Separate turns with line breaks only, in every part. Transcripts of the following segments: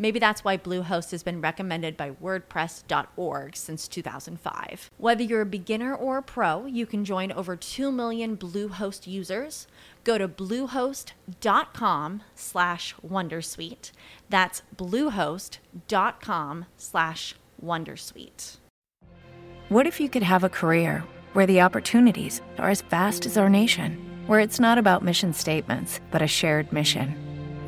Maybe that's why Bluehost has been recommended by WordPress.org since 2005. Whether you're a beginner or a pro, you can join over 2 million Bluehost users. Go to bluehost.com slash Wondersuite. That's bluehost.com slash Wondersuite.
What if you could have a career where the opportunities are as vast as our nation? Where it's not about mission statements, but a shared mission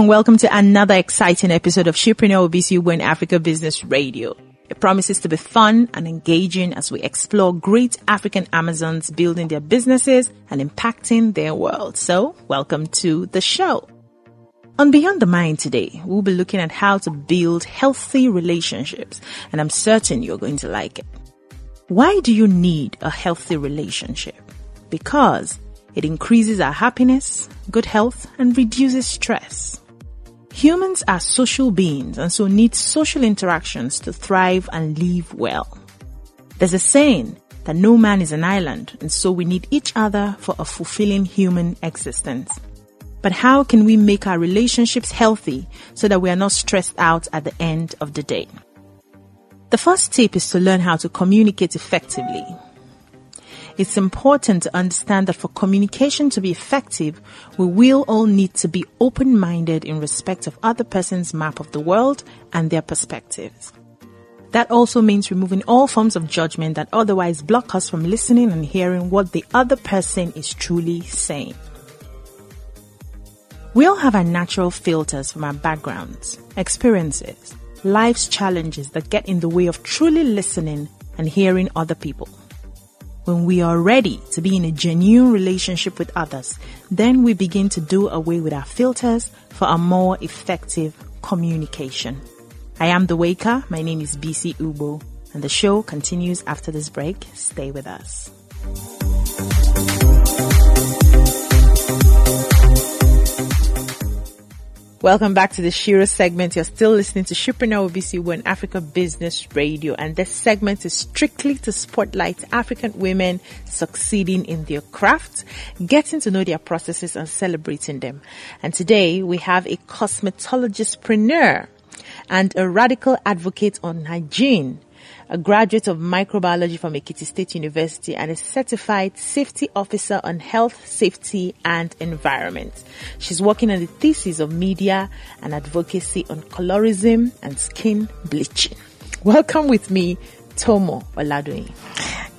and welcome to another exciting episode of Shipreneur BC One Africa Business Radio. It promises to be fun and engaging as we explore great African Amazons building their businesses and impacting their world. So welcome to the show. On Beyond the Mind today, we'll be looking at how to build healthy relationships and I'm certain you're going to like it. Why do you need a healthy relationship? Because it increases our happiness, good health, and reduces stress. Humans are social beings and so need social interactions to thrive and live well. There's a saying that no man is an island and so we need each other for a fulfilling human existence. But how can we make our relationships healthy so that we are not stressed out at the end of the day? The first tip is to learn how to communicate effectively it's important to understand that for communication to be effective, we will all need to be open-minded in respect of other person's map of the world and their perspectives. That also means removing all forms of judgment that otherwise block us from listening and hearing what the other person is truly saying. We all have our natural filters from our backgrounds, experiences, life's challenges that get in the way of truly listening and hearing other people. When we are ready to be in a genuine relationship with others, then we begin to do away with our filters for a more effective communication. I am the Waker. My name is BC Ubo, and the show continues after this break. Stay with us. Welcome back to the Shiro segment. You're still listening to Shipreneur BC One Africa Business Radio, and this segment is strictly to spotlight African women succeeding in their craft, getting to know their processes and celebrating them. And today we have a cosmetologistpreneur and a radical advocate on hygiene a graduate of microbiology from Ekiti State University and a certified safety officer on health, safety and environment. She's working on the thesis of media and advocacy on colorism and skin bleaching. Welcome with me, Tomo Oladoyin.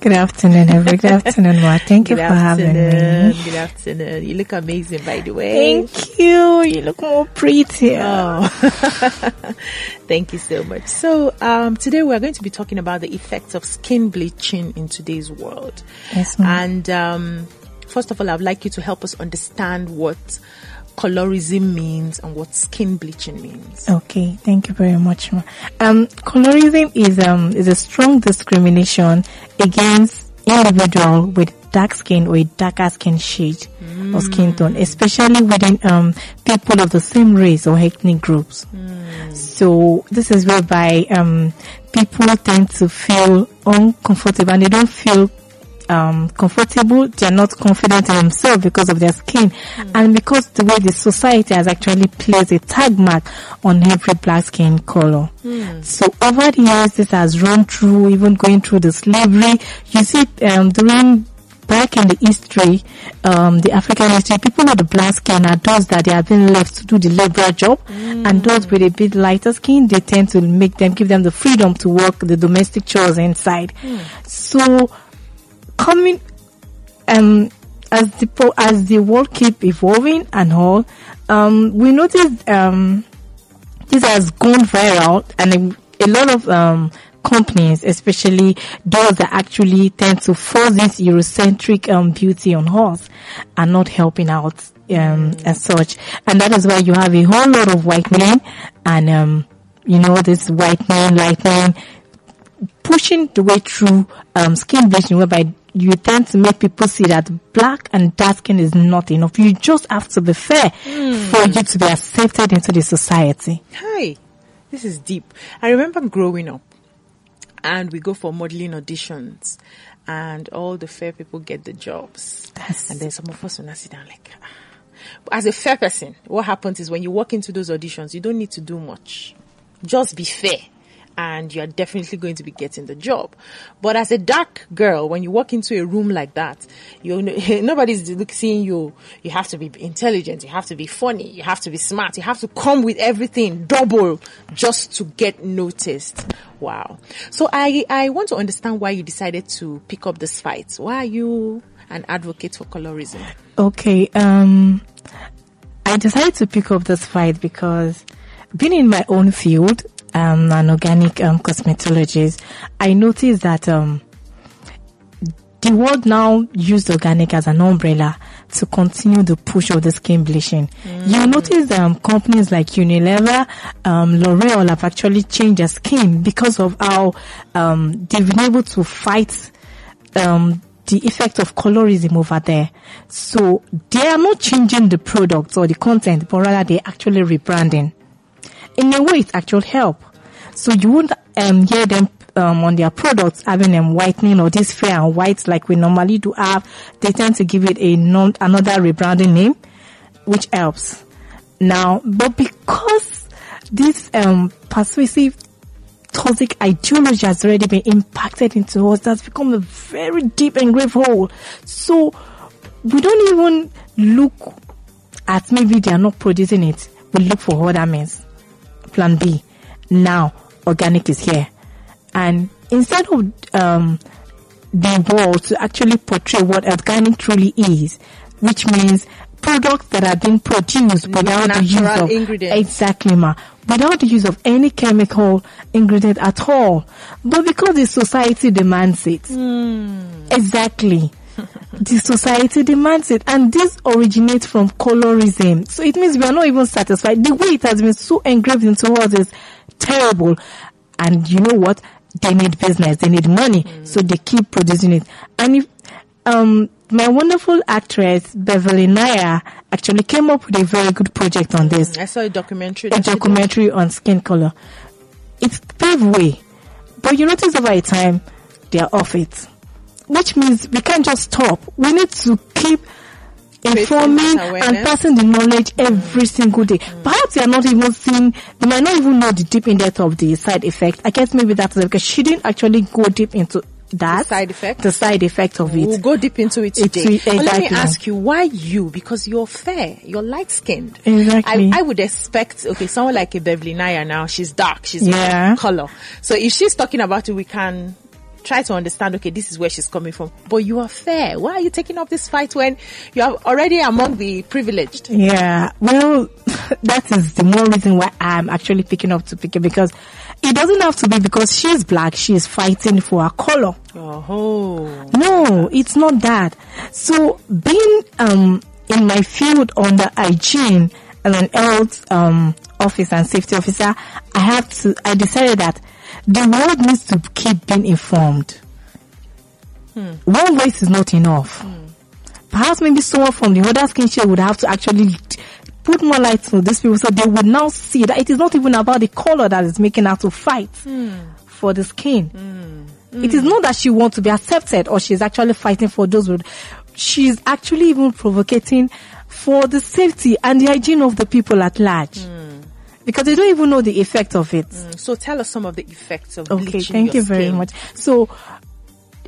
Good afternoon, every good afternoon, Ma. Thank you
Good
for having me.
Good afternoon. You look amazing, by the way.
Thank you. You look more pretty.
Oh, thank you so much. So, um, today we are going to be talking about the effects of skin bleaching in today's world.
Yes, ma'am.
And um, first of all, I would like you to help us understand what colorism means and what skin bleaching means.
Okay, thank you very much. Ma. Um, colorism is um is a strong discrimination against individual with dark skin or a darker skin shade or skin tone, especially within um people of the same race or ethnic groups. So this is whereby um people tend to feel uncomfortable and they don't feel um, comfortable, they are not confident in themselves because of their skin, mm. and because the way the society has actually placed a tag mark on every black skin color. Mm. So over the years, this has run through, even going through the slavery. You see, um, during back in the history, um, the African history, people with the black skin are those that they have been left to do the labor job, mm. and those with a bit lighter skin, they tend to make them, give them the freedom to work the domestic chores inside. Mm. So, coming, um, as the as the world keep evolving and all, um, we noticed um, this has gone viral, and a, a lot of um, companies, especially those that actually tend to force this Eurocentric um, beauty on us, are not helping out um, mm. as such. And that is why you have a whole lot of white men and, um, you know, this white men, light men, pushing the way through um, skin bleaching, whereby you tend to make people see that black and dark skin is not enough. You just have to be fair mm. for you to be accepted into the society.
Hi, this is deep. I remember growing up and we go for modeling auditions and all the fair people get the jobs. Yes. And then some of us will not sit down like, ah. as a fair person, what happens is when you walk into those auditions, you don't need to do much. Just be fair and you're definitely going to be getting the job. But as a dark girl, when you walk into a room like that, you nobody's seeing you. You have to be intelligent. You have to be funny. You have to be smart. You have to come with everything double just to get noticed. Wow. So I, I want to understand why you decided to pick up this fight. Why are you an advocate for colorism?
Okay. Um, I decided to pick up this fight because being in my own field, um, an organic um, cosmetologist, I noticed that um, the world now used organic as an umbrella to continue the push of the skin bleaching. Mm. You notice um, companies like Unilever, um, L'Oreal have actually changed their skin because of how um, they've been able to fight um, the effect of colorism over there. So they are not changing the product or the content, but rather they're actually rebranding in a way it actually help. So you won't um, hear them um, on their products having them whitening or this fair and white like we normally do have. They tend to give it a non another rebranding name, which helps. Now, but because this um, persuasive toxic ideology has already been impacted into us, that's become a very deep and grave hole. So we don't even look at maybe they are not producing it. We look for other means plan B. Now, organic is here. And instead of um, the world to actually portray what organic truly is, which means products that are being produced without the use of
ingredients.
exactly ma without the use of any chemical ingredient at all but because the society demands it mm. exactly the society demands it. And this originates from colorism. So it means we are not even satisfied. The way it has been so engraved into us is terrible. And you know what? They need business. They need money. Mm. So they keep producing it. And if, um, my wonderful actress Beverly Naya actually came up with a very good project on this.
I saw a documentary.
A documentary on skin color. It's paved way, but you notice over time they are off it which means we can't just stop. We need to keep informing and passing the knowledge every single day. Mm. Perhaps they are not even seeing, they might not even know the deep in depth of the side effect. I guess maybe that's because she didn't actually go deep into that
the side effect
the side effect of it
we'll go deep into it today exactly. let me ask you why you because you're fair you're light skinned
exactly
I, I, would expect okay someone like a Beverly Naya now she's dark she's yeah. color so if she's talking about it we can try to understand, okay, this is where she's coming from. But you are fair. Why are you taking up this fight when you are already among the privileged?
Yeah, well, that is the more reason why I'm actually picking up to pick it because it doesn't have to be because she's black, she is fighting for a color.
Oh.
No, it's not that. So being, um, in my field on the hygiene and an health, um, office and safety officer, I have to, I decided that the world needs to keep being informed. Hmm. One voice is not enough. Hmm. Perhaps maybe someone from the other skin shade would have to actually put more light on these people so they would now see that it is not even about the color that is making her to fight hmm. for the skin.
Hmm.
It is not that she wants to be accepted or she's actually fighting for those she's actually even provocating for the safety and the hygiene of the people at large. Because they don't even know the effect of it.
Mm, so tell us some of the effects of
Okay,
bleaching
Okay,
thank
you very much. So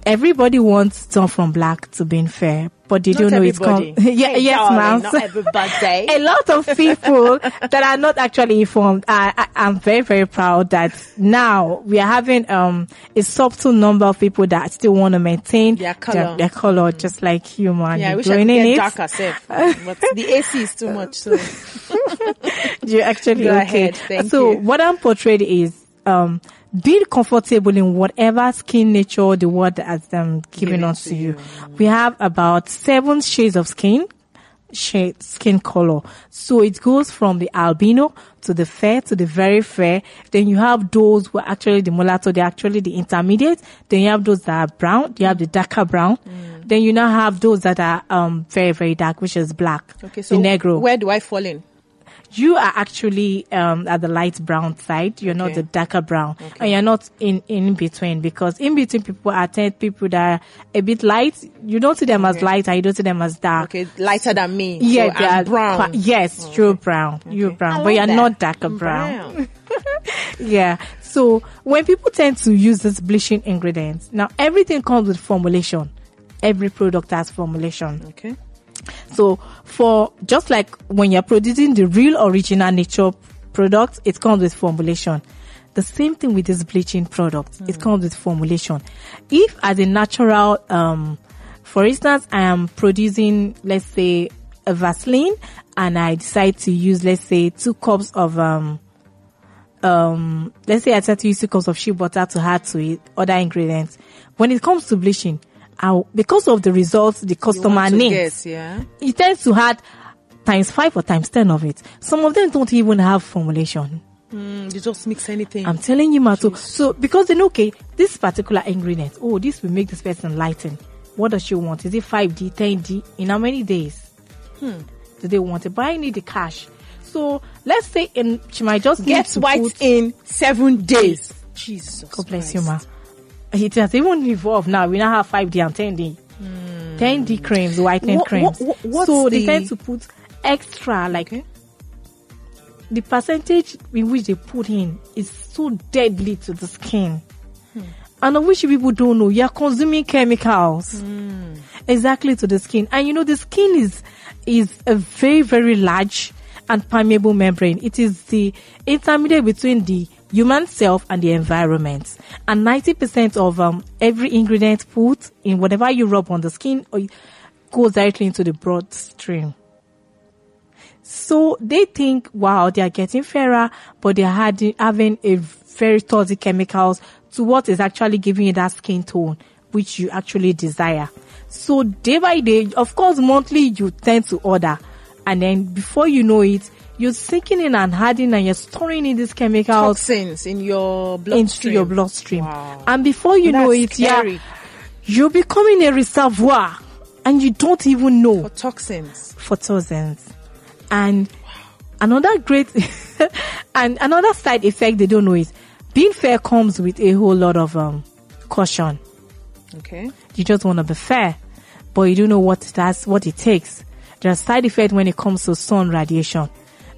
everybody wants to turn from black to being fair, but they
Not
don't know it's
everybody.
come. yeah,
Hey,
yes, ma'am.
Not everybody.
a lot of people that are not actually informed. I, I, I'm very, very proud that now we are having um a subtle number of people that still want to maintain
Their colour.
their, their color, just like you, man.
yeah, I
You're
wish I could get darker self, but the AC is too much. So
You're actually
Go
okay.
ahead,
so
you.
what I'm portrayed is um being comfortable in whatever skin nature the world has um, given
Given
us
to
to you.
you.
We have about seven shades of skin. Shade, skin color. So it goes from the albino to the fair to the very fair. Then you have those who are actually the mulatto, they're actually the intermediate. Then you have those that are brown, you have the darker brown.
Mm.
Then you now have those that are um very, very dark, which is black.
okay, so
the negro
where do I fall in?
You are actually um, at the light brown side. You're not the darker brown, and you're not in in between because in between people are ten people that are a bit light. You don't see them as light, and you don't see them as dark.
Okay, lighter than me.
Yeah,
so
they
I'm
are
brown.
qua- yes, you're brown. You're brown,
love
but you're
that.
not darker
I'm
brown. Yeah. So when people tend to use this bleaching ingredients, now everything comes with formulation. Every product has formulation.
Okay.
So for just like when you're producing the real original nature product, it comes with formulation. The same thing with this bleaching product. It comes with formulation. If as a natural, um, for instance, I am producing, let's say, a Vaseline and I decide to use, let's say, two cups of, um, um, let's say I decide to use two cups of shea butter to add to it, other ingredients. When it comes to bleaching, Because of the results the customer needs,
guess, yeah.
it tends to add times five or times ten of it. Some of them don't even have formulation.
Mm, you just mix anything.
I'm telling you, Mato. So because they know, okay, this particular ingredient, oh, this will make this person lighten. What does she want? Is it 5D, 10D? In how many days
Hmm.
do they want it? But I need the cash. So let's say in she might just get
white in seven days. Jesus.
God bless
Christ.
you, ma. It has even evolved now. We now have 5D and 10D. 10D hmm. creams, whitening
What-
creams.
what- what-
so they tend to put extra, like
Okay.
the percentage in which they put in is so deadly to the skin. Hmm. And of which people don't know, you're consuming chemicals. Hmm. Exactly to the skin. And you know, the skin is, is a very, very large and permeable membrane. It is the intermediate between the human self and the environment. And 90% of um, every ingredient put in whatever you rub on the skin goes directly into the bloodstream. So they think, wow, they are getting fairer, but they are having, a very toxic chemicals to what is actually giving you that skin tone, which you actually desire. So day by day, of course, monthly you tend to order, and then before you know it, you're sinking in and adding and you're storing in these chemicals
Toxins in your bloodstream.
into your bloodstream.
Wow.
And before you know
That's
it, yeah, you're becoming a reservoir, and you don't even know
For toxins.
for thousands. And another great and another side effect they don't know is being fair comes with a whole lot of um caution.
Okay.
You just want to be fair, but you don't know what that's what it takes. There's side effect when it comes to sun radiation.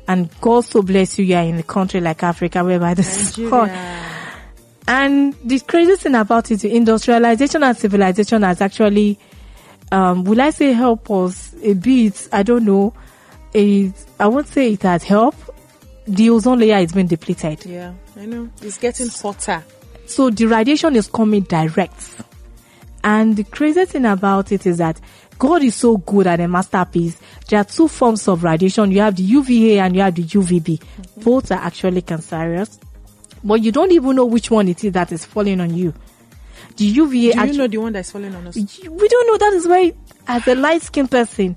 And God so bless you, you are in a country like Africa whereby the sun
Nigeria.
and the crazy thing about it, industrialization and civilization has actually, um, will I say help us a bit? I don't know. It, I won't say it has helped. The ozone layer is being depleted.
Yeah, I know. It's getting hotter.
So the radiation is coming direct. And the crazy thing about it is that God is so good at a masterpiece. There are two forms of radiation. You have the UVA and you have the UVB. Mm-hmm. Both are actually cancerous. But you don't even know which one it is that is falling on you. The UVA
Do you
actu-
know the one that's falling on us?
we don't know that is why as a light skinned person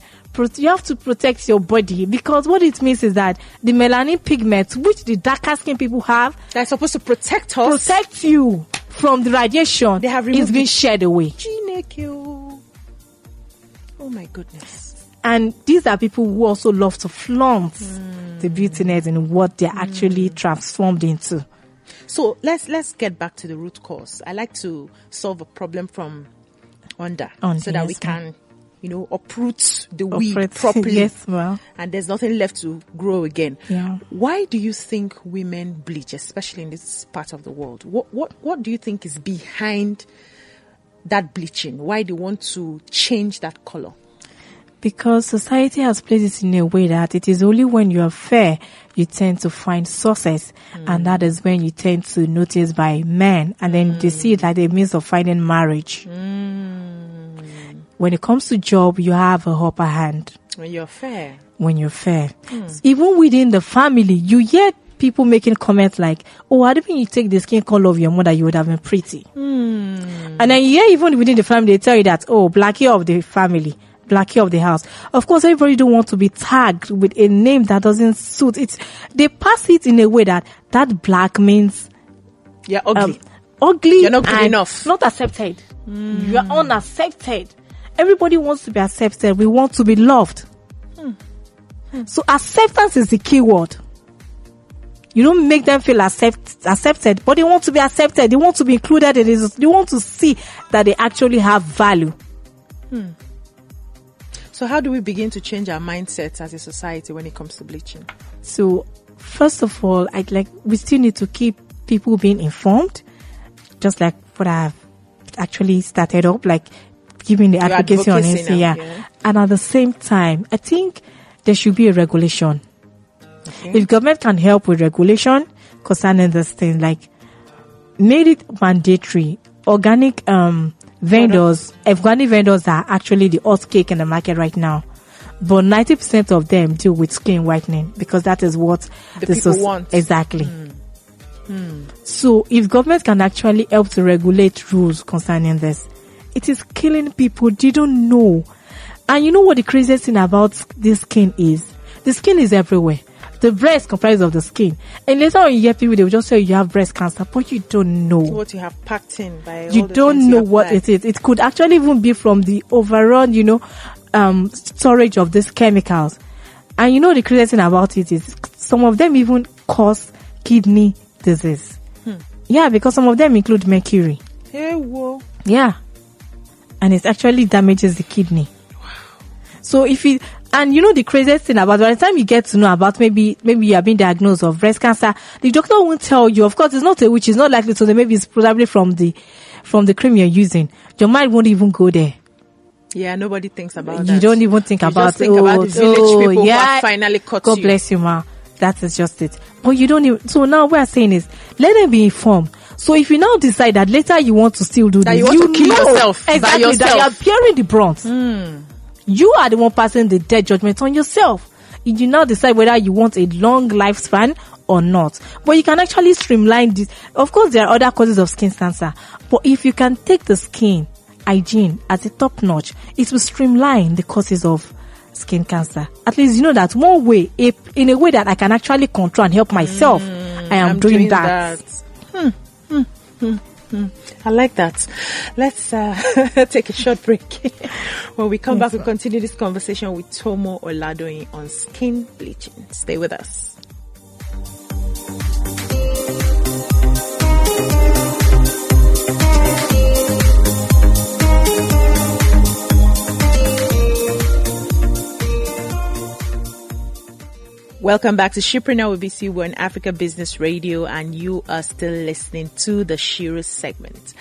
you have to protect your body because what it means is that the melanin pigment which the darker skin people have
That's supposed to protect us.
protect you from the radiation
They have
is
removed
being
it.
shed away
Chinekyo. Oh my goodness.
and these are people who also love to flaunt
Hmm.
the beautiness and what they're actually transformed into
So let's let's get back to the root cause. I like to solve a problem from under,
Under,
so that we
yes,
can, you know, uproot the weed properly.
yes, well.
and there's nothing left to grow again.
Yeah.
Why do you think women bleach, especially in this part of the world? What what what do you think is behind that bleaching? Why they want to change that color?
Because society has placed it in a way that it is only when you are fair you tend to find success, hmm. and that is when you tend to notice by men, and then they see it hmm. like a means of finding marriage. Hmm. When it comes to job, you have a upper hand
When you're fair.
when you're fair. Even within the family, you hear people making comments like, "Oh, I don't think you take the skin color of your mother, you would have been pretty." And then you hear even within the family, they tell you that, "Oh, blackie of the family." Blackie of the house. Of course, everybody don't want to be tagged with a name that doesn't suit. it. they pass it in a way that that black means
You're ugly.
um, ugly.
You're not good enough.
Not accepted. Hmm. You are unaccepted. Everybody wants to be accepted. We want to be loved. Hmm. So acceptance is the key word. You don't make them feel accept, accepted, but they want to be accepted. They want to be included in this. They want to see that they actually have value. Hmm.
So how do we begin to change our mindsets as a society when it comes to bleaching?
So, first of all, I'd like we still need to keep people being informed, just like what I've actually started up, like giving the
Your
advocacy on it. Yeah.
yeah.
and at the same time, I think there should be a regulation. If government can help with regulation concerning this thing, like made it mandatory, organic um vendors, organic vendors are actually the hot cake in the market right now. But ninety percent of them deal with skin whitening because that is what
The people want.
Exactly. Hmm. Hmm. So if government can actually help to regulate rules concerning this, it is killing people. They don't know. And you know what the craziest thing about this skin is? The skin is everywhere. The breast comprises of the skin. And later on you hear people, they will just say you have breast cancer, but you don't know.
What you have packed in by
You don't know
you
what it is. It could actually even be from the overall, you know, um, storage of these chemicals. And you know the crazy thing about it is some of them even cause kidney disease. Yeah, because some of them include mercury.
Hey, whoa.
Yeah. And it actually damages the kidney. Wow. So if it, and you know the craziest thing about by the time you get to know about maybe maybe you are being diagnosed of breast cancer, the doctor won't tell you. Of course, it's not a witch. It's not likely to. say Maybe it's probably from the from the cream you're using. Your mind won't even go there.
Yeah, nobody thinks about
you
that.
don't even think
You
about
just think
oh,
about the village
oh,
people
yeah.
have finally caught
God
you.
bless you, ma. That is just it. But you don't even. So now what I'm saying is, let them be informed. So if you now decide that later you want to still do
That
this,
you want to kill
know
yourself by
exactly that you are
yourself.
bearing the brunt. Hmm. You are the one passing the death judgment on yourself. You now decide whether you want a long lifespan or not. But you can actually streamline this. Of course, there are other causes of skin cancer. But if you can take the skin hygiene as a top notch, it will streamline the causes of skin cancer. At least you know that one way, if, in a way that I can actually control and help myself, I am
I'm
doing, that.
Hmm, hmm, hmm, hmm. I like that. Let's uh, take a short break. when we come back, we'll continue this conversation with Tomo Oladoyin on skin bleaching. Stay with us. Welcome back to Shipreneur with BC One Africa Business Radio, and you are still listening to the Shiro segment.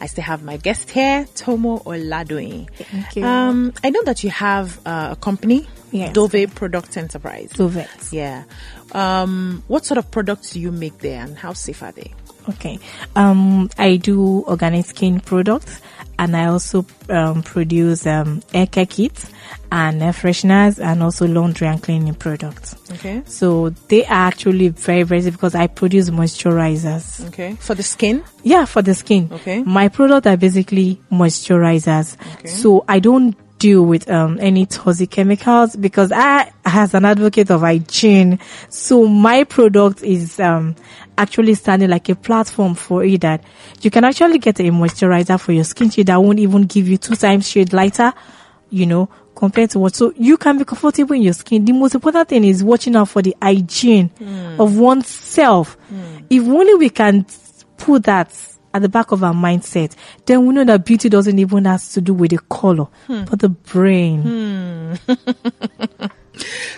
I still have my guest here, Tomo Oladoyin.
Thank you.
Um, I know that you have uh, a company,
Yes.
Dove Product Enterprise.
Dove.
Yeah. Um, what sort of products do you make there, and how safe are they?
Okay. Um, I do organic skin products and I also um, produce um, air care kits and air fresheners and also laundry and cleaning products.
Okay.
So they are actually very, very because I produce moisturizers.
Okay. For the skin.
Yeah, for the skin.
Okay.
My products are basically moisturizers.
Okay.
So I don't deal with um, any toxic chemicals because I, as an advocate of hygiene, so my product is um, actually standing like a platform for it that you can actually get a moisturizer for your skin shade that won't even give you two times shade lighter, you know, compared to what. So you can be comfortable in your skin. The most important thing is watching out for the hygiene of oneself. If only we can put that at the back of our mindset, then we know that beauty doesn't even have to do with the color, but the brain.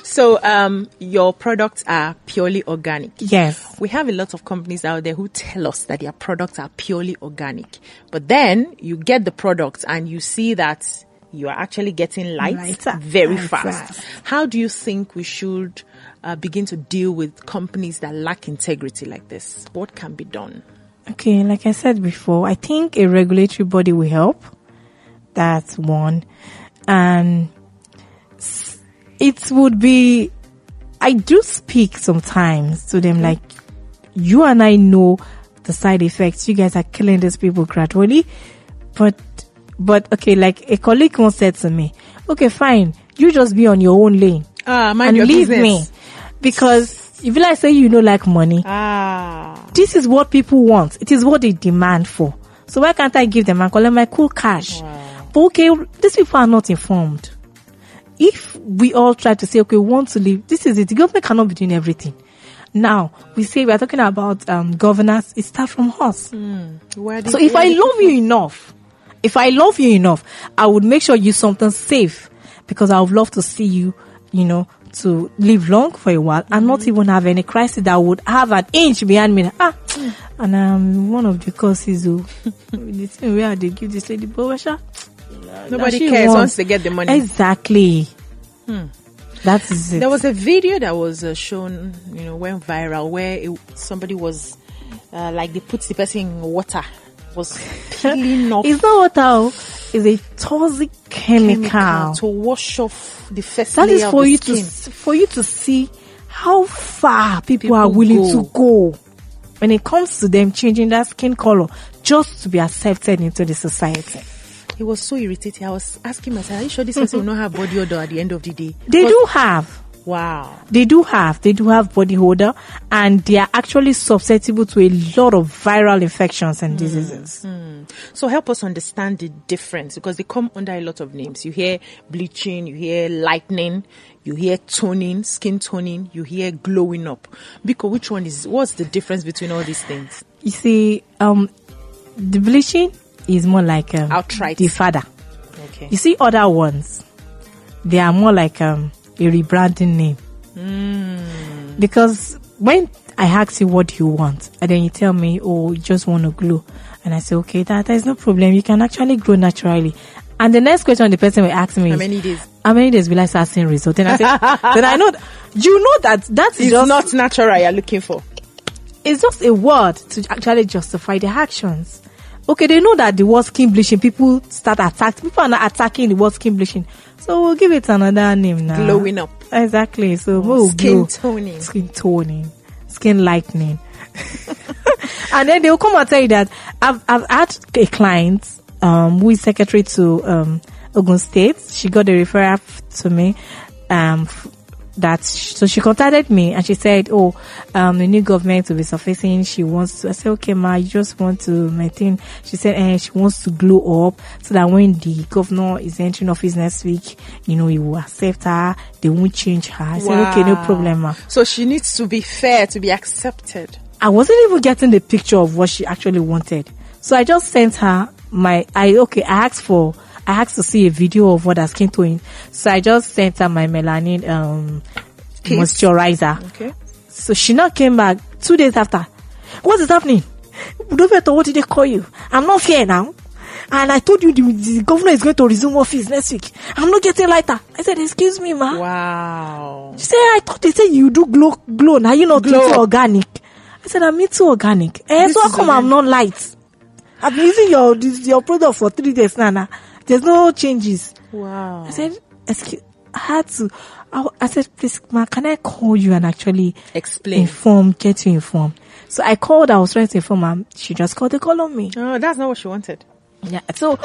So, um, your products are purely organic.
Yes.
We have a lot of companies out there who tell us that their products are purely organic. But then you get the product and you see that you are actually getting light
Lighter
very fast.
fast.
How do you think we should uh, begin to deal with companies that lack integrity like this? What can be done?
Okay, like I said before, I think a regulatory body will help. That's one. And it would be, I do speak sometimes to them like, you and I know the side effects. You guys are killing these people gradually. But, but okay, like a colleague once said to me, okay, fine. You just be on your own lane
Ah, mind
and leave
business.
me. Because if I say you don't like money,
Ah,
this is what people want. It is what they demand for. So why can't I give them and them my cool cash? But okay, these people are not informed. If we all try to say, okay, we want to leave, this is it. The government cannot be doing everything. Now, we say we are talking about um, governance. It starts from us.
the-
So if I love you enough, if I love you enough, I would make sure you something safe because I would love to see you, you know, to live long for a while and not even have any crisis that would have an inch behind me. Ah, and um, one of the causes, oh, the thing where they give this lady, but sha,
Nobody cares
wants-
once they get the money.
Exactly. That is it.
There was a video that was uh, shown, you know, went viral where it, somebody was uh, like they put the person in water, was peeling off
it's not water, it's a toxic chemical.
chemical to wash off the first
That
layer
is for you
skin.
to for you to see how far people,
People
are willing
go.
to go when it comes to them changing their skin color just to be accepted into the society.
It was so irritating. I was asking myself, "Are you sure this person will not have body odor at the end of the day?"
They do have.
Wow.
They do have. They do have body odor and they are actually susceptible to a lot of viral infections and diseases.
So help us understand the difference because they come under a lot of names. You hear bleaching, you hear lightening, you hear toning, skin toning, you hear glowing up. Because which one is what's the difference between all these things?
You see, um, the bleaching is more like um,
Outright.
the father.
Okay.
You see other ones, they are more like um, a rebranding name. Hmm. Because when I ask you what you want, and then you tell me, oh, you just want to glow, and I say, okay, that there's no problem. You can actually grow naturally. And the next question the person will ask me
How
is,
many days?
how many days will I start seeing results? Then I say, then I know, you know that that is just
not natural you're looking for.
it's just a word to actually justify their actions. Okay, they know that the word skin bleaching, people start attacking, people are not attacking the word skin bleaching. So we'll give it another name now.
Glowing up.
Exactly. So we'll
skin
glow.
toning.
Skin toning. Skin lightening. and then they'll come and tell you that I've, I've had a client, um, who is secretary to, um, Ogun State. She got a referral to me, um, f- that so she contacted me and she said, "Oh, um, the new government will be surfacing. She wants to." I said, "Okay, ma, you just want to maintain." She said, "Eh, she wants to glow up so that when the governor is entering office next week, you know, he will accept her. They won't change her." I said, "Okay, no problem, ma."
So she needs to be fair to be accepted.
I wasn't even getting the picture of what she actually wanted. So I just sent her my, I, okay, I asked for, I asked to see a video of what her skin tone. So I just sent her my melanin, um, moisturizer.
Okay.
So she now came back two days after. What is happening? Udovieto, what did they call you? I'm not here now. And I told you the, the governor is going to resume office next week. I'm not getting lighter. I said, excuse me, ma.
Wow.
She said, I thought they said you do glow, glow. Now you not
Glow.
organic. I said, I'm into organic. Eh,
This
so how come I'm not light? I've been using your, this, your product for three days now, now. There's no changes.
Wow.
I said, excuse, I had to, I, I said, please, ma, can I call you and actually
Explain.
inform, get you informed? So I called, I was trying to inform her. She just called the call on me.
Oh, that's not what she wanted.
Yeah. So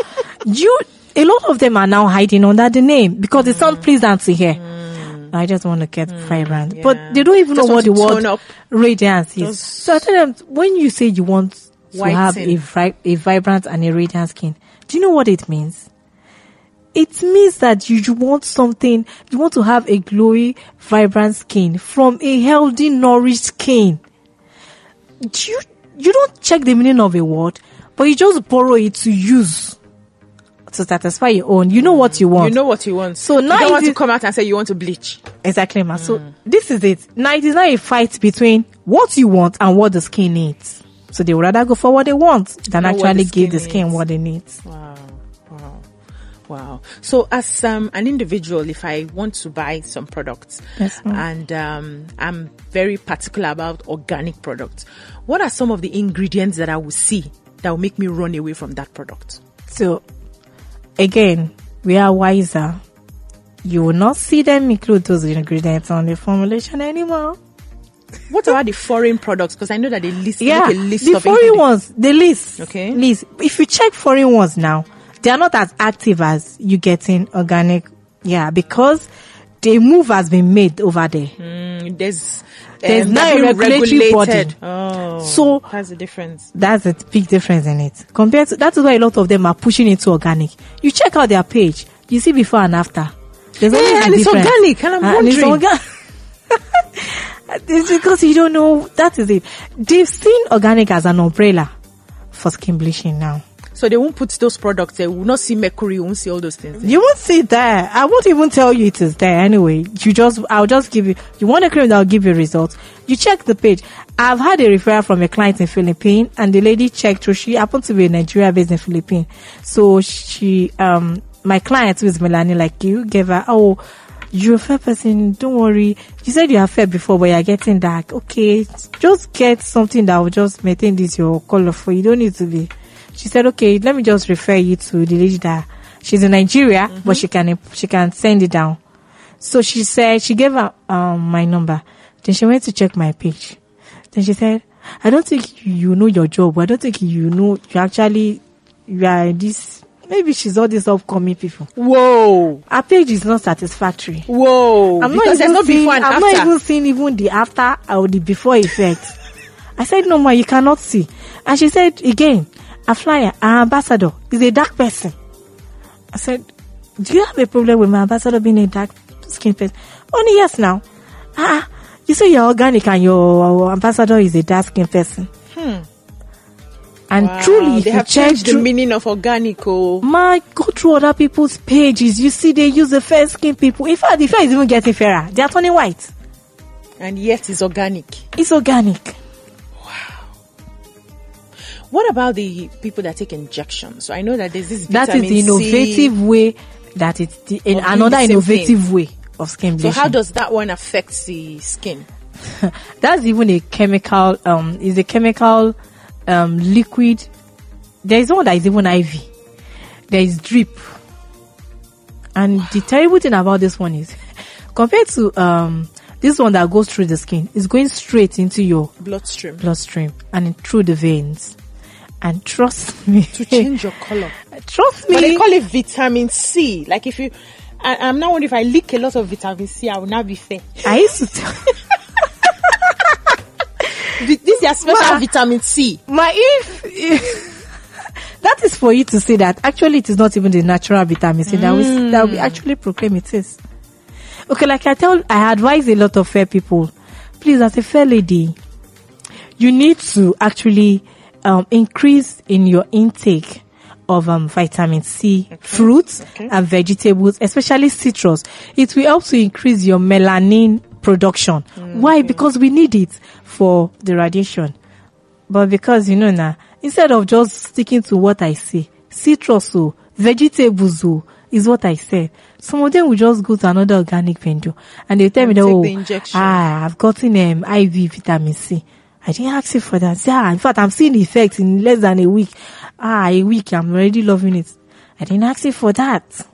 you, a lot of them are now hiding under the name because it sounds pleasant to hear. Mm. I just want to get mm, vibrant,
yeah.
but they don't even
Just
know what the word
up.
radiance is.
Just-
So I tell them when you say you want to have a vi- a vibrant and a radiant skin, do you know what it means? It means that you, want something, you want to have a glowy, vibrant skin from a healthy, nourished skin. do you you don't check the meaning of a word, but you just borrow it to use to satisfy your own. You know what you want.
You know what you want.
So now
you don't want to come out and say you want to bleach.
Exactly, ma. So hmm. this is it. Now it is not a fight between what you want and what the skin needs. So they would rather go for what they want than
Not
actually
the
give the
skin needs.
what they needs.
Wow. Wow. Wow. So as um, an individual, if I want to buy some products
Yes,
and um, I'm very particular about organic products, what are some of the ingredients that I will see that will make me run away from that product?
So again, we are wiser. You will not see them include those ingredients on the formulation anymore.
What about the foreign products? Because I know that they list
Yeah,
a list
the
of
foreign
ingredients.
ones, the list.
Okay.
List. If you check foreign ones now, they are not as active as you get in organic. Yeah, because the move has been made over there.
Mm, there's
There's
um, being
regulatory body.
Oh,
So-
that's the difference.
That's a big difference in it. Compared to that is why a lot of them are pushing into organic. You check out their page, you see before and after. There's
Yeah,
a
and it's
difference.
organic, and I'm
it's
wondering.
it's because you don't know. That is it. They've seen organic as an umbrella for skin bleaching now.
So they won't put those products. They will not see mercury. You won't see all those things.
You won't see there. I won't even tell you it is there anyway. You just, I'll just give you, you want a cream that will give you results. You check the page. I've had a referral from a client in Philippines and the lady checked through. She happened to be a Nigeria based in Philippines. So she, um, my client who is Melanie like you gave her, oh, you're a fair person. Don't worry. You said you have fair before, but you're getting dark. Okay. Just get something that will just maintain this your color for you. don't need to be. She said, okay, let me just refer you to the lady that she's in Nigeria, but she can, she can send it down. So she said, she gave her, um, my number. Then she went to check my page. Then she said, I don't think you know your job. I don't think you know, you actually, you are this, maybe she's all these upcoming people.
Whoa,
Her page is not satisfactory.
whoa!
I'm
because
not even
no
seeing, I'm
after.
not even seeing even the after or the before effect. I said, no, ma, you cannot see. And she said again, a flyer, our ambassador is a dark person. I said, do you have a problem with my ambassador being a dark skin person? Only yes now. Ah, you say you're organic and your ambassador is a dark skin person. Hmm. And
Wow,
truly,
they
you
have changed the meaning of organic. Oh,
my, go through other people's pages. You see, they use the fair skin people. In fact, the fair is even getting fairer. They are turning white.
and yet it's organic.
It's organic.
What about the people that take injections? So I know that there's this.
That is the innovative
C.
way that it's the, in another innovative way of skin
So how does that one affect the skin?
That's even a chemical, um, is a chemical, um, liquid. There is one that is even IV. There is drip. And the terrible thing about this one is, compared to, um, this one that goes through the skin, is going straight into your
Bloodstream
bloodstream and through the veins. And trust me,
to change your color.
trust me.
But they call it vitamin C. Like if you, I, I'm now wondering if I lick a lot of vitamin C, I will not be fair.
I used to tell
This is your special
Ma-
vitamin C.
my if that is for you to say that actually it is not even the natural vitamin C that we that we mm. actually proclaim it is. Okay, like I tell, I advise a lot of fair people, please, as a fair lady, you need to actually um, increase in your intake of um, vitamin C, fruits
okay.
and vegetables, especially citrus. It will help to increase your melanin production. Why? Because we need it for the radiation. But because you know now, instead of just sticking to what I say, citrus oh, vegetables oh, is what I said. Some of them will just go to another organic vendor and they tell me
And
that oh, ah, I've gotten um, IV vitamin C. I didn't ask you for that. Yeah, in fact, I'm seeing the effects in less than a week. Ah, a week, I'm already loving it. I didn't ask you for that.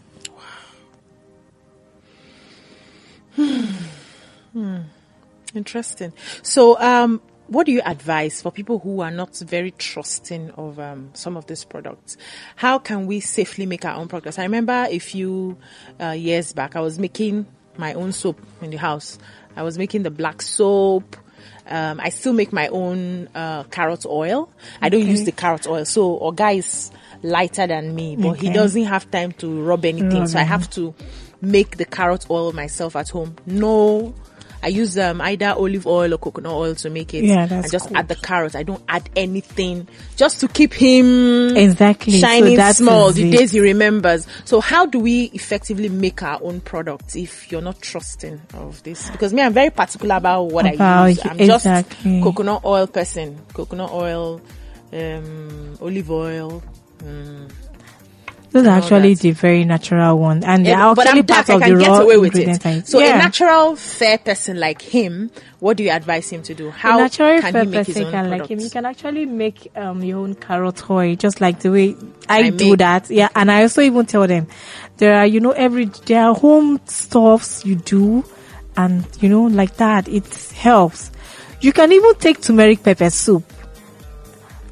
Interesting. So, um, what do you advise for people who are not very trusting of um, some of these products? How can we safely make our own products? I remember a few uh, years back, I was making my own soap in the house. I was making the black soap. Um, I still make my own uh, carrot oil. I don't use the carrot oil. So, guy is lighter than me, but he doesn't have time to rub anything. So, I have to make the carrot oil myself at home. No I use um either olive oil or coconut oil to make it.
Yeah, that's
and just
cool.
add the carrot. I don't add anything just to keep him
Exactly. So
shining
that
small the days he remembers. So how do we effectively make our own products if you're not trusting of this? Because me, I'm very particular about what I use. I'm
exactly.
just coconut oil person. Coconut oil, um, olive oil. Mm.
Those are actually the very natural one, and they're
Yeah, but
actually
I'm dark.
part
I
of
can
the
get
raw
away with it. So
yeah.
a natural, fair person like him, what do you advise him to do? How
a natural
can
fair
he make his
person
own
can like him. You can actually make um your own carrot oil, just like the way I,
I
do
make.
that. Yeah, and I also even tell them there are you know every there are home stuffs you do, and you know like that it helps. You can even take turmeric pepper soup.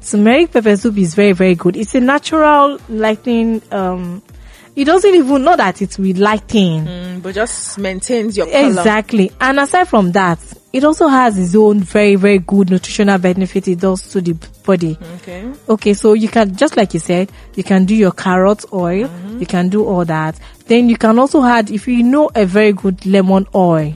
Turmeric pepper soup is very very good. It's a natural lighting. Um, it doesn't even know that it will lighten.
Mm, but just maintains your color.
Exactly. And aside from that, it also has its own very, very good nutritional benefit it does to the body.
Okay.
Okay, so you can, just like you said, you can do your carrot oil,
Mm-hmm.
you can do all that. Then you can also add, if you know a very good lemon oil,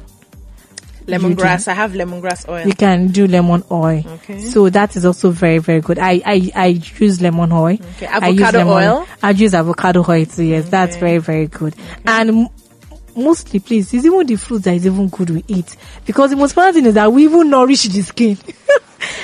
Lemongrass. I have lemongrass oil.
you can do lemon oil.
Okay.
So that is also very, very good. I, I, I use lemon oil.
Okay.
I use
Avocado
lemon-
oil?
I use avocado oil too. Yes, that's very, very good. And mostly, please, it's even the fruit that is even good we eat. Because the most important thing is that we even nourish the skin.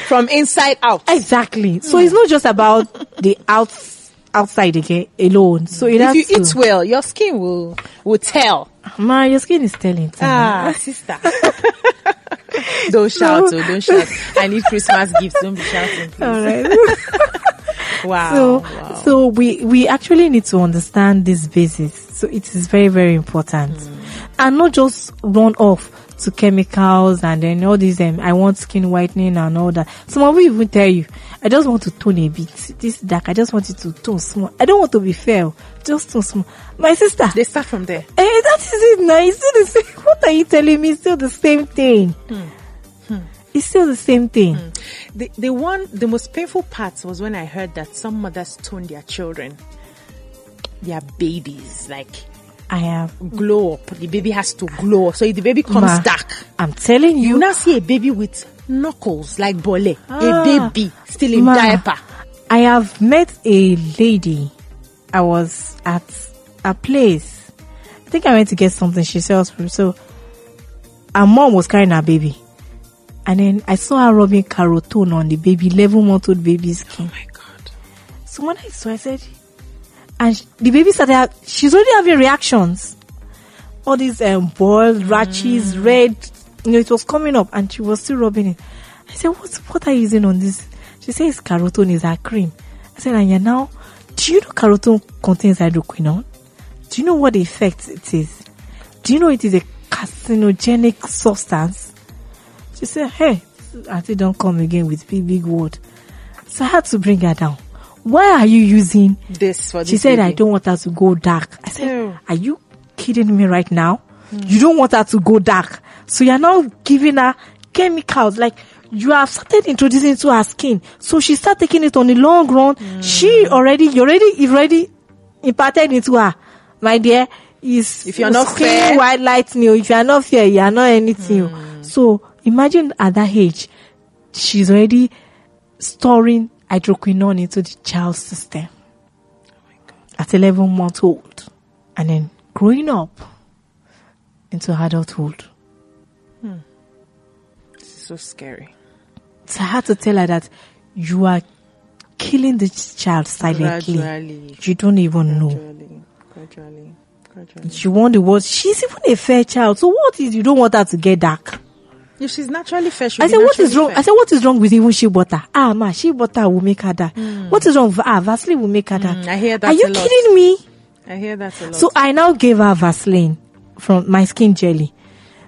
From inside out.
exactly. So hmm. it's not just about the outs outside again alone. So it
if you
to,
eat well, your skin will will tell.
Ma, your skin is telling. too.
Ah, sister. don't shout, oh, don't shout. I need Christmas gifts. Don't be shouting, please.
All right.
Wow.
so
wow.
so we we actually need to understand this basis so it is very very important and not just run off to chemicals and then all these um, i want skin whitening and all that. Some of you even tell you i just want to tone a bit. This dark i just want it to tone small. I don't want to be fair just tone small. My sister.
They start from there.
eh, that is it now. It's still the same. What are you telling me? It's still the same thing. It's still the same thing.
The, the one, the most painful part was when I heard that some mothers tone their children, their babies, like
i have
glow up. The baby has to glow. So if the baby comes
Ma,
dark,
i'm telling you
you now see a baby with knuckles like bole.
Ah,
a baby still in
Ma,
diaper.
I have met a lady. I was at a place. I think I went to get something. She sells. So her mom was carrying her baby. And then I saw her rubbing carotone on the baby, 11 month old baby's skin.
Oh my god.
So when I saw, I said, and sh- the baby started, she's already having reactions. All these um, boils, rashes, red, you know, it was coming up and she was still rubbing it. I said, what, what are you using on this? She says carotone is her cream. I said, and you now, do you know carotone contains hydroquinone? Do you know what effect it is? Do you know it is a carcinogenic substance? She said, hey, auntie don't come again with big, big word. So I had to bring her down. Why are you using
This for
she said, I don't want her to go dark. I said,
Ew.
Are you kidding me right now? You don't want her to go dark. So you're now giving her chemicals. Like you have started introducing to her skin. So she start taking it on the long run. She already, you already, you already imparted into her. My dear, is
If you're not fair-
white lightning. oh. If you're not fair, you are not anything. oh. Hmm. So imagine at that age, she's already storing hydroquinone into the child's system at 11 months old and then growing up into adulthood. Hmm.
This is so scary.
So I had to tell her that you are killing the child silently.
Gradually.
You don't even know.
Gradually. Gradually. Gradually.
You want the world. She's even a fair child. So what is you don't want her to get dark?
If she's naturally fair,
I said, what is wrong?
fair.
I said, what is wrong with even shea butter? Ah, ma, shea butter will make her dark. What is wrong? Ah, Vaseline will make her dark.
Mm, I hear that
Are you
lot.
kidding me?
I hear that a lot.
So I now gave her Vaseline from my skin jelly.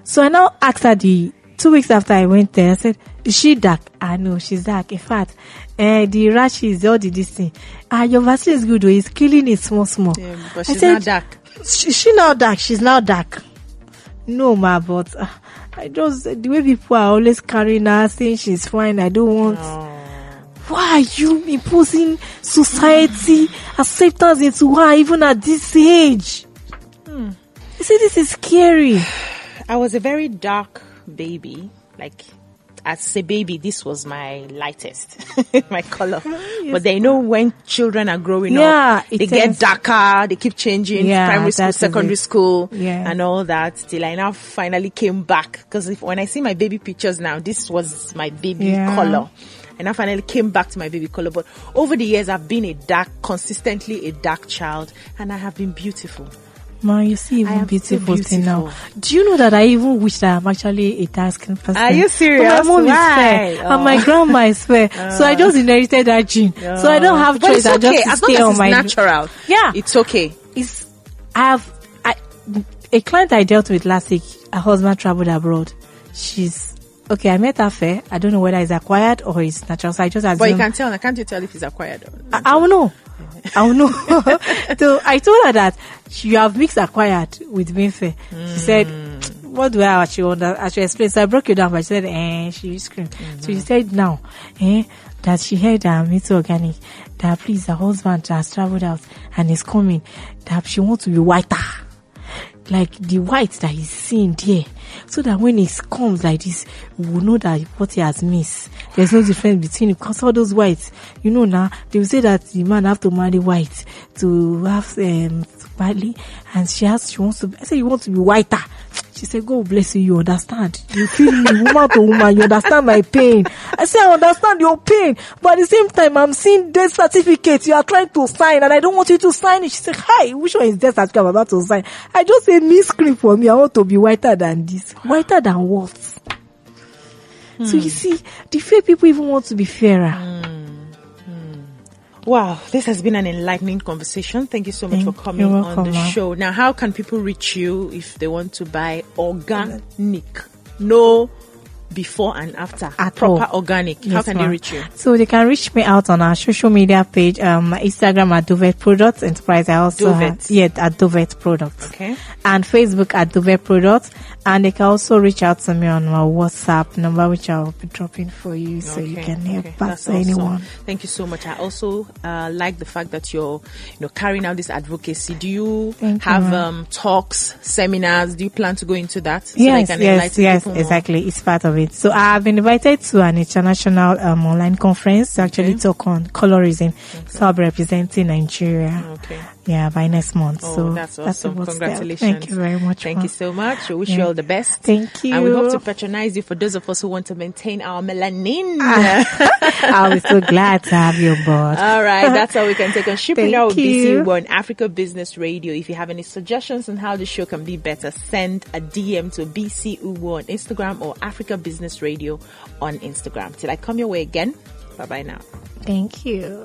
So I now asked her the two weeks after I went there, I said, Is she dark? I know she's dark. In fact, eh, the rashes, all the this thing. Ah, your Vaseline is good, though. It's killing it small, small.
yeah, but
I
she's
said,
not dark.
She, she now dark. She's now dark. No, ma, but uh, I just, the way people are always carrying her, saying she's fine, I don't want. Why are you imposing society acceptance into her even at this age? Hmm. You see, this is scary.
I was a very dark baby, like as a baby, this was my lightest, my color. But they know when children are growing
Yeah,
up, they get darker, they keep changing,
Yeah,
primary school, secondary school,
Yeah.
and all that. Till I now finally came back because when I see my baby pictures now, this was my baby color. And I finally came back to my baby color. But over the years, I've been a dark, consistently a dark child, and I have been beautiful.
Ma, you see even
so
beautiful thing now. Do you know that I even wish that I'm actually a dark skin person?
Are you
But
serious?
My mom
Why?
is fair and my oh. grandma is fair. so I oh. just inherited that gene. so I don't have
But
choice.
it's
I just
As
stay on
it's
my
natural.
Yeah.
It's okay.
It's I have I, a client I dealt with last week. Her husband traveled abroad. She's okay. I met her fair. I don't know whether it's acquired or it's natural. So I just assume.
But you can tell. Can't you tell if it's acquired?
Or I, I will know. I will know. so I told her that you have mixed acquired with being fair. She said, "What do I actually under?" I should explain. So I broke it down. But she said, "Eh." She screamed. So she said, "Now, eh, that she heard um, it's organic. That please, her husband has traveled out and is coming. That she wants to be whiter." like the white that he's seeing there, so that when it comes like this, we will know that what he has missed. There's no difference between it because all those whites, you know now, they will say that the man have to marry white to have um badly, and she has she wants to. I said you want to be whiter. She said, God bless you, you understand. You feel me, woman to woman, you understand my pain. I say I understand your pain, but at the same time, I'm seeing death certificate you are trying to sign, and I don't want you to sign it. She said, Hi, which one is death certificate I'm about to sign? I just said, Miss screen for me, I want to be whiter than this. Whiter than what? Hmm. So you see, the fair people even want to be fairer. Hmm. Hmm.
Wow, this has been an enlightening conversation. Thank you so much
Thank-
for coming
you're
on the
ma'am.
show. Now, how can people reach you if they want to buy organic? No before and after.
At
Proper
all.
organic. how
Yes,
can they reach you?
So they can reach me out on our social media page, um, Instagram at Dovet Products Enterprise. I also
Dovet.
have, yeah, at Dovet Products.
Okay.
And Facebook at Dovet Products. And they can also reach out to me on my WhatsApp number, which I'll be dropping for you so you can help
okay.
back to
awesome.
anyone.
Thank you so much. I also uh, like the fact that you're, you know, carrying out this advocacy. Do you
Thank
have
ma'am.
um, talks, seminars? Do you plan to go into that? So that
yes,
you can
yes, yes,
people more?
exactly. It's part of it. So I've been invited to an international um, online conference to actually talk on colorism. So I'll be representing Nigeria.
Okay.
Yeah, by next month.
Oh,
so
that's awesome.
there.
Congratulations.
Thank you very much.
Thank you so much. We wish
Yeah.
you all the best.
Thank you.
And we hope to patronize you for those of us who want to maintain our melanin.
Ah, I'll be so glad to have you on board.
all right. That's all we can take on Shipping with BC
you.
We're on Africa Business Radio. If you have any suggestions on how the show can be better, send a DM to BC Uwo on Instagram or Africa Business Radio on Instagram. Till I come your way again. Bye bye now.
Thank you.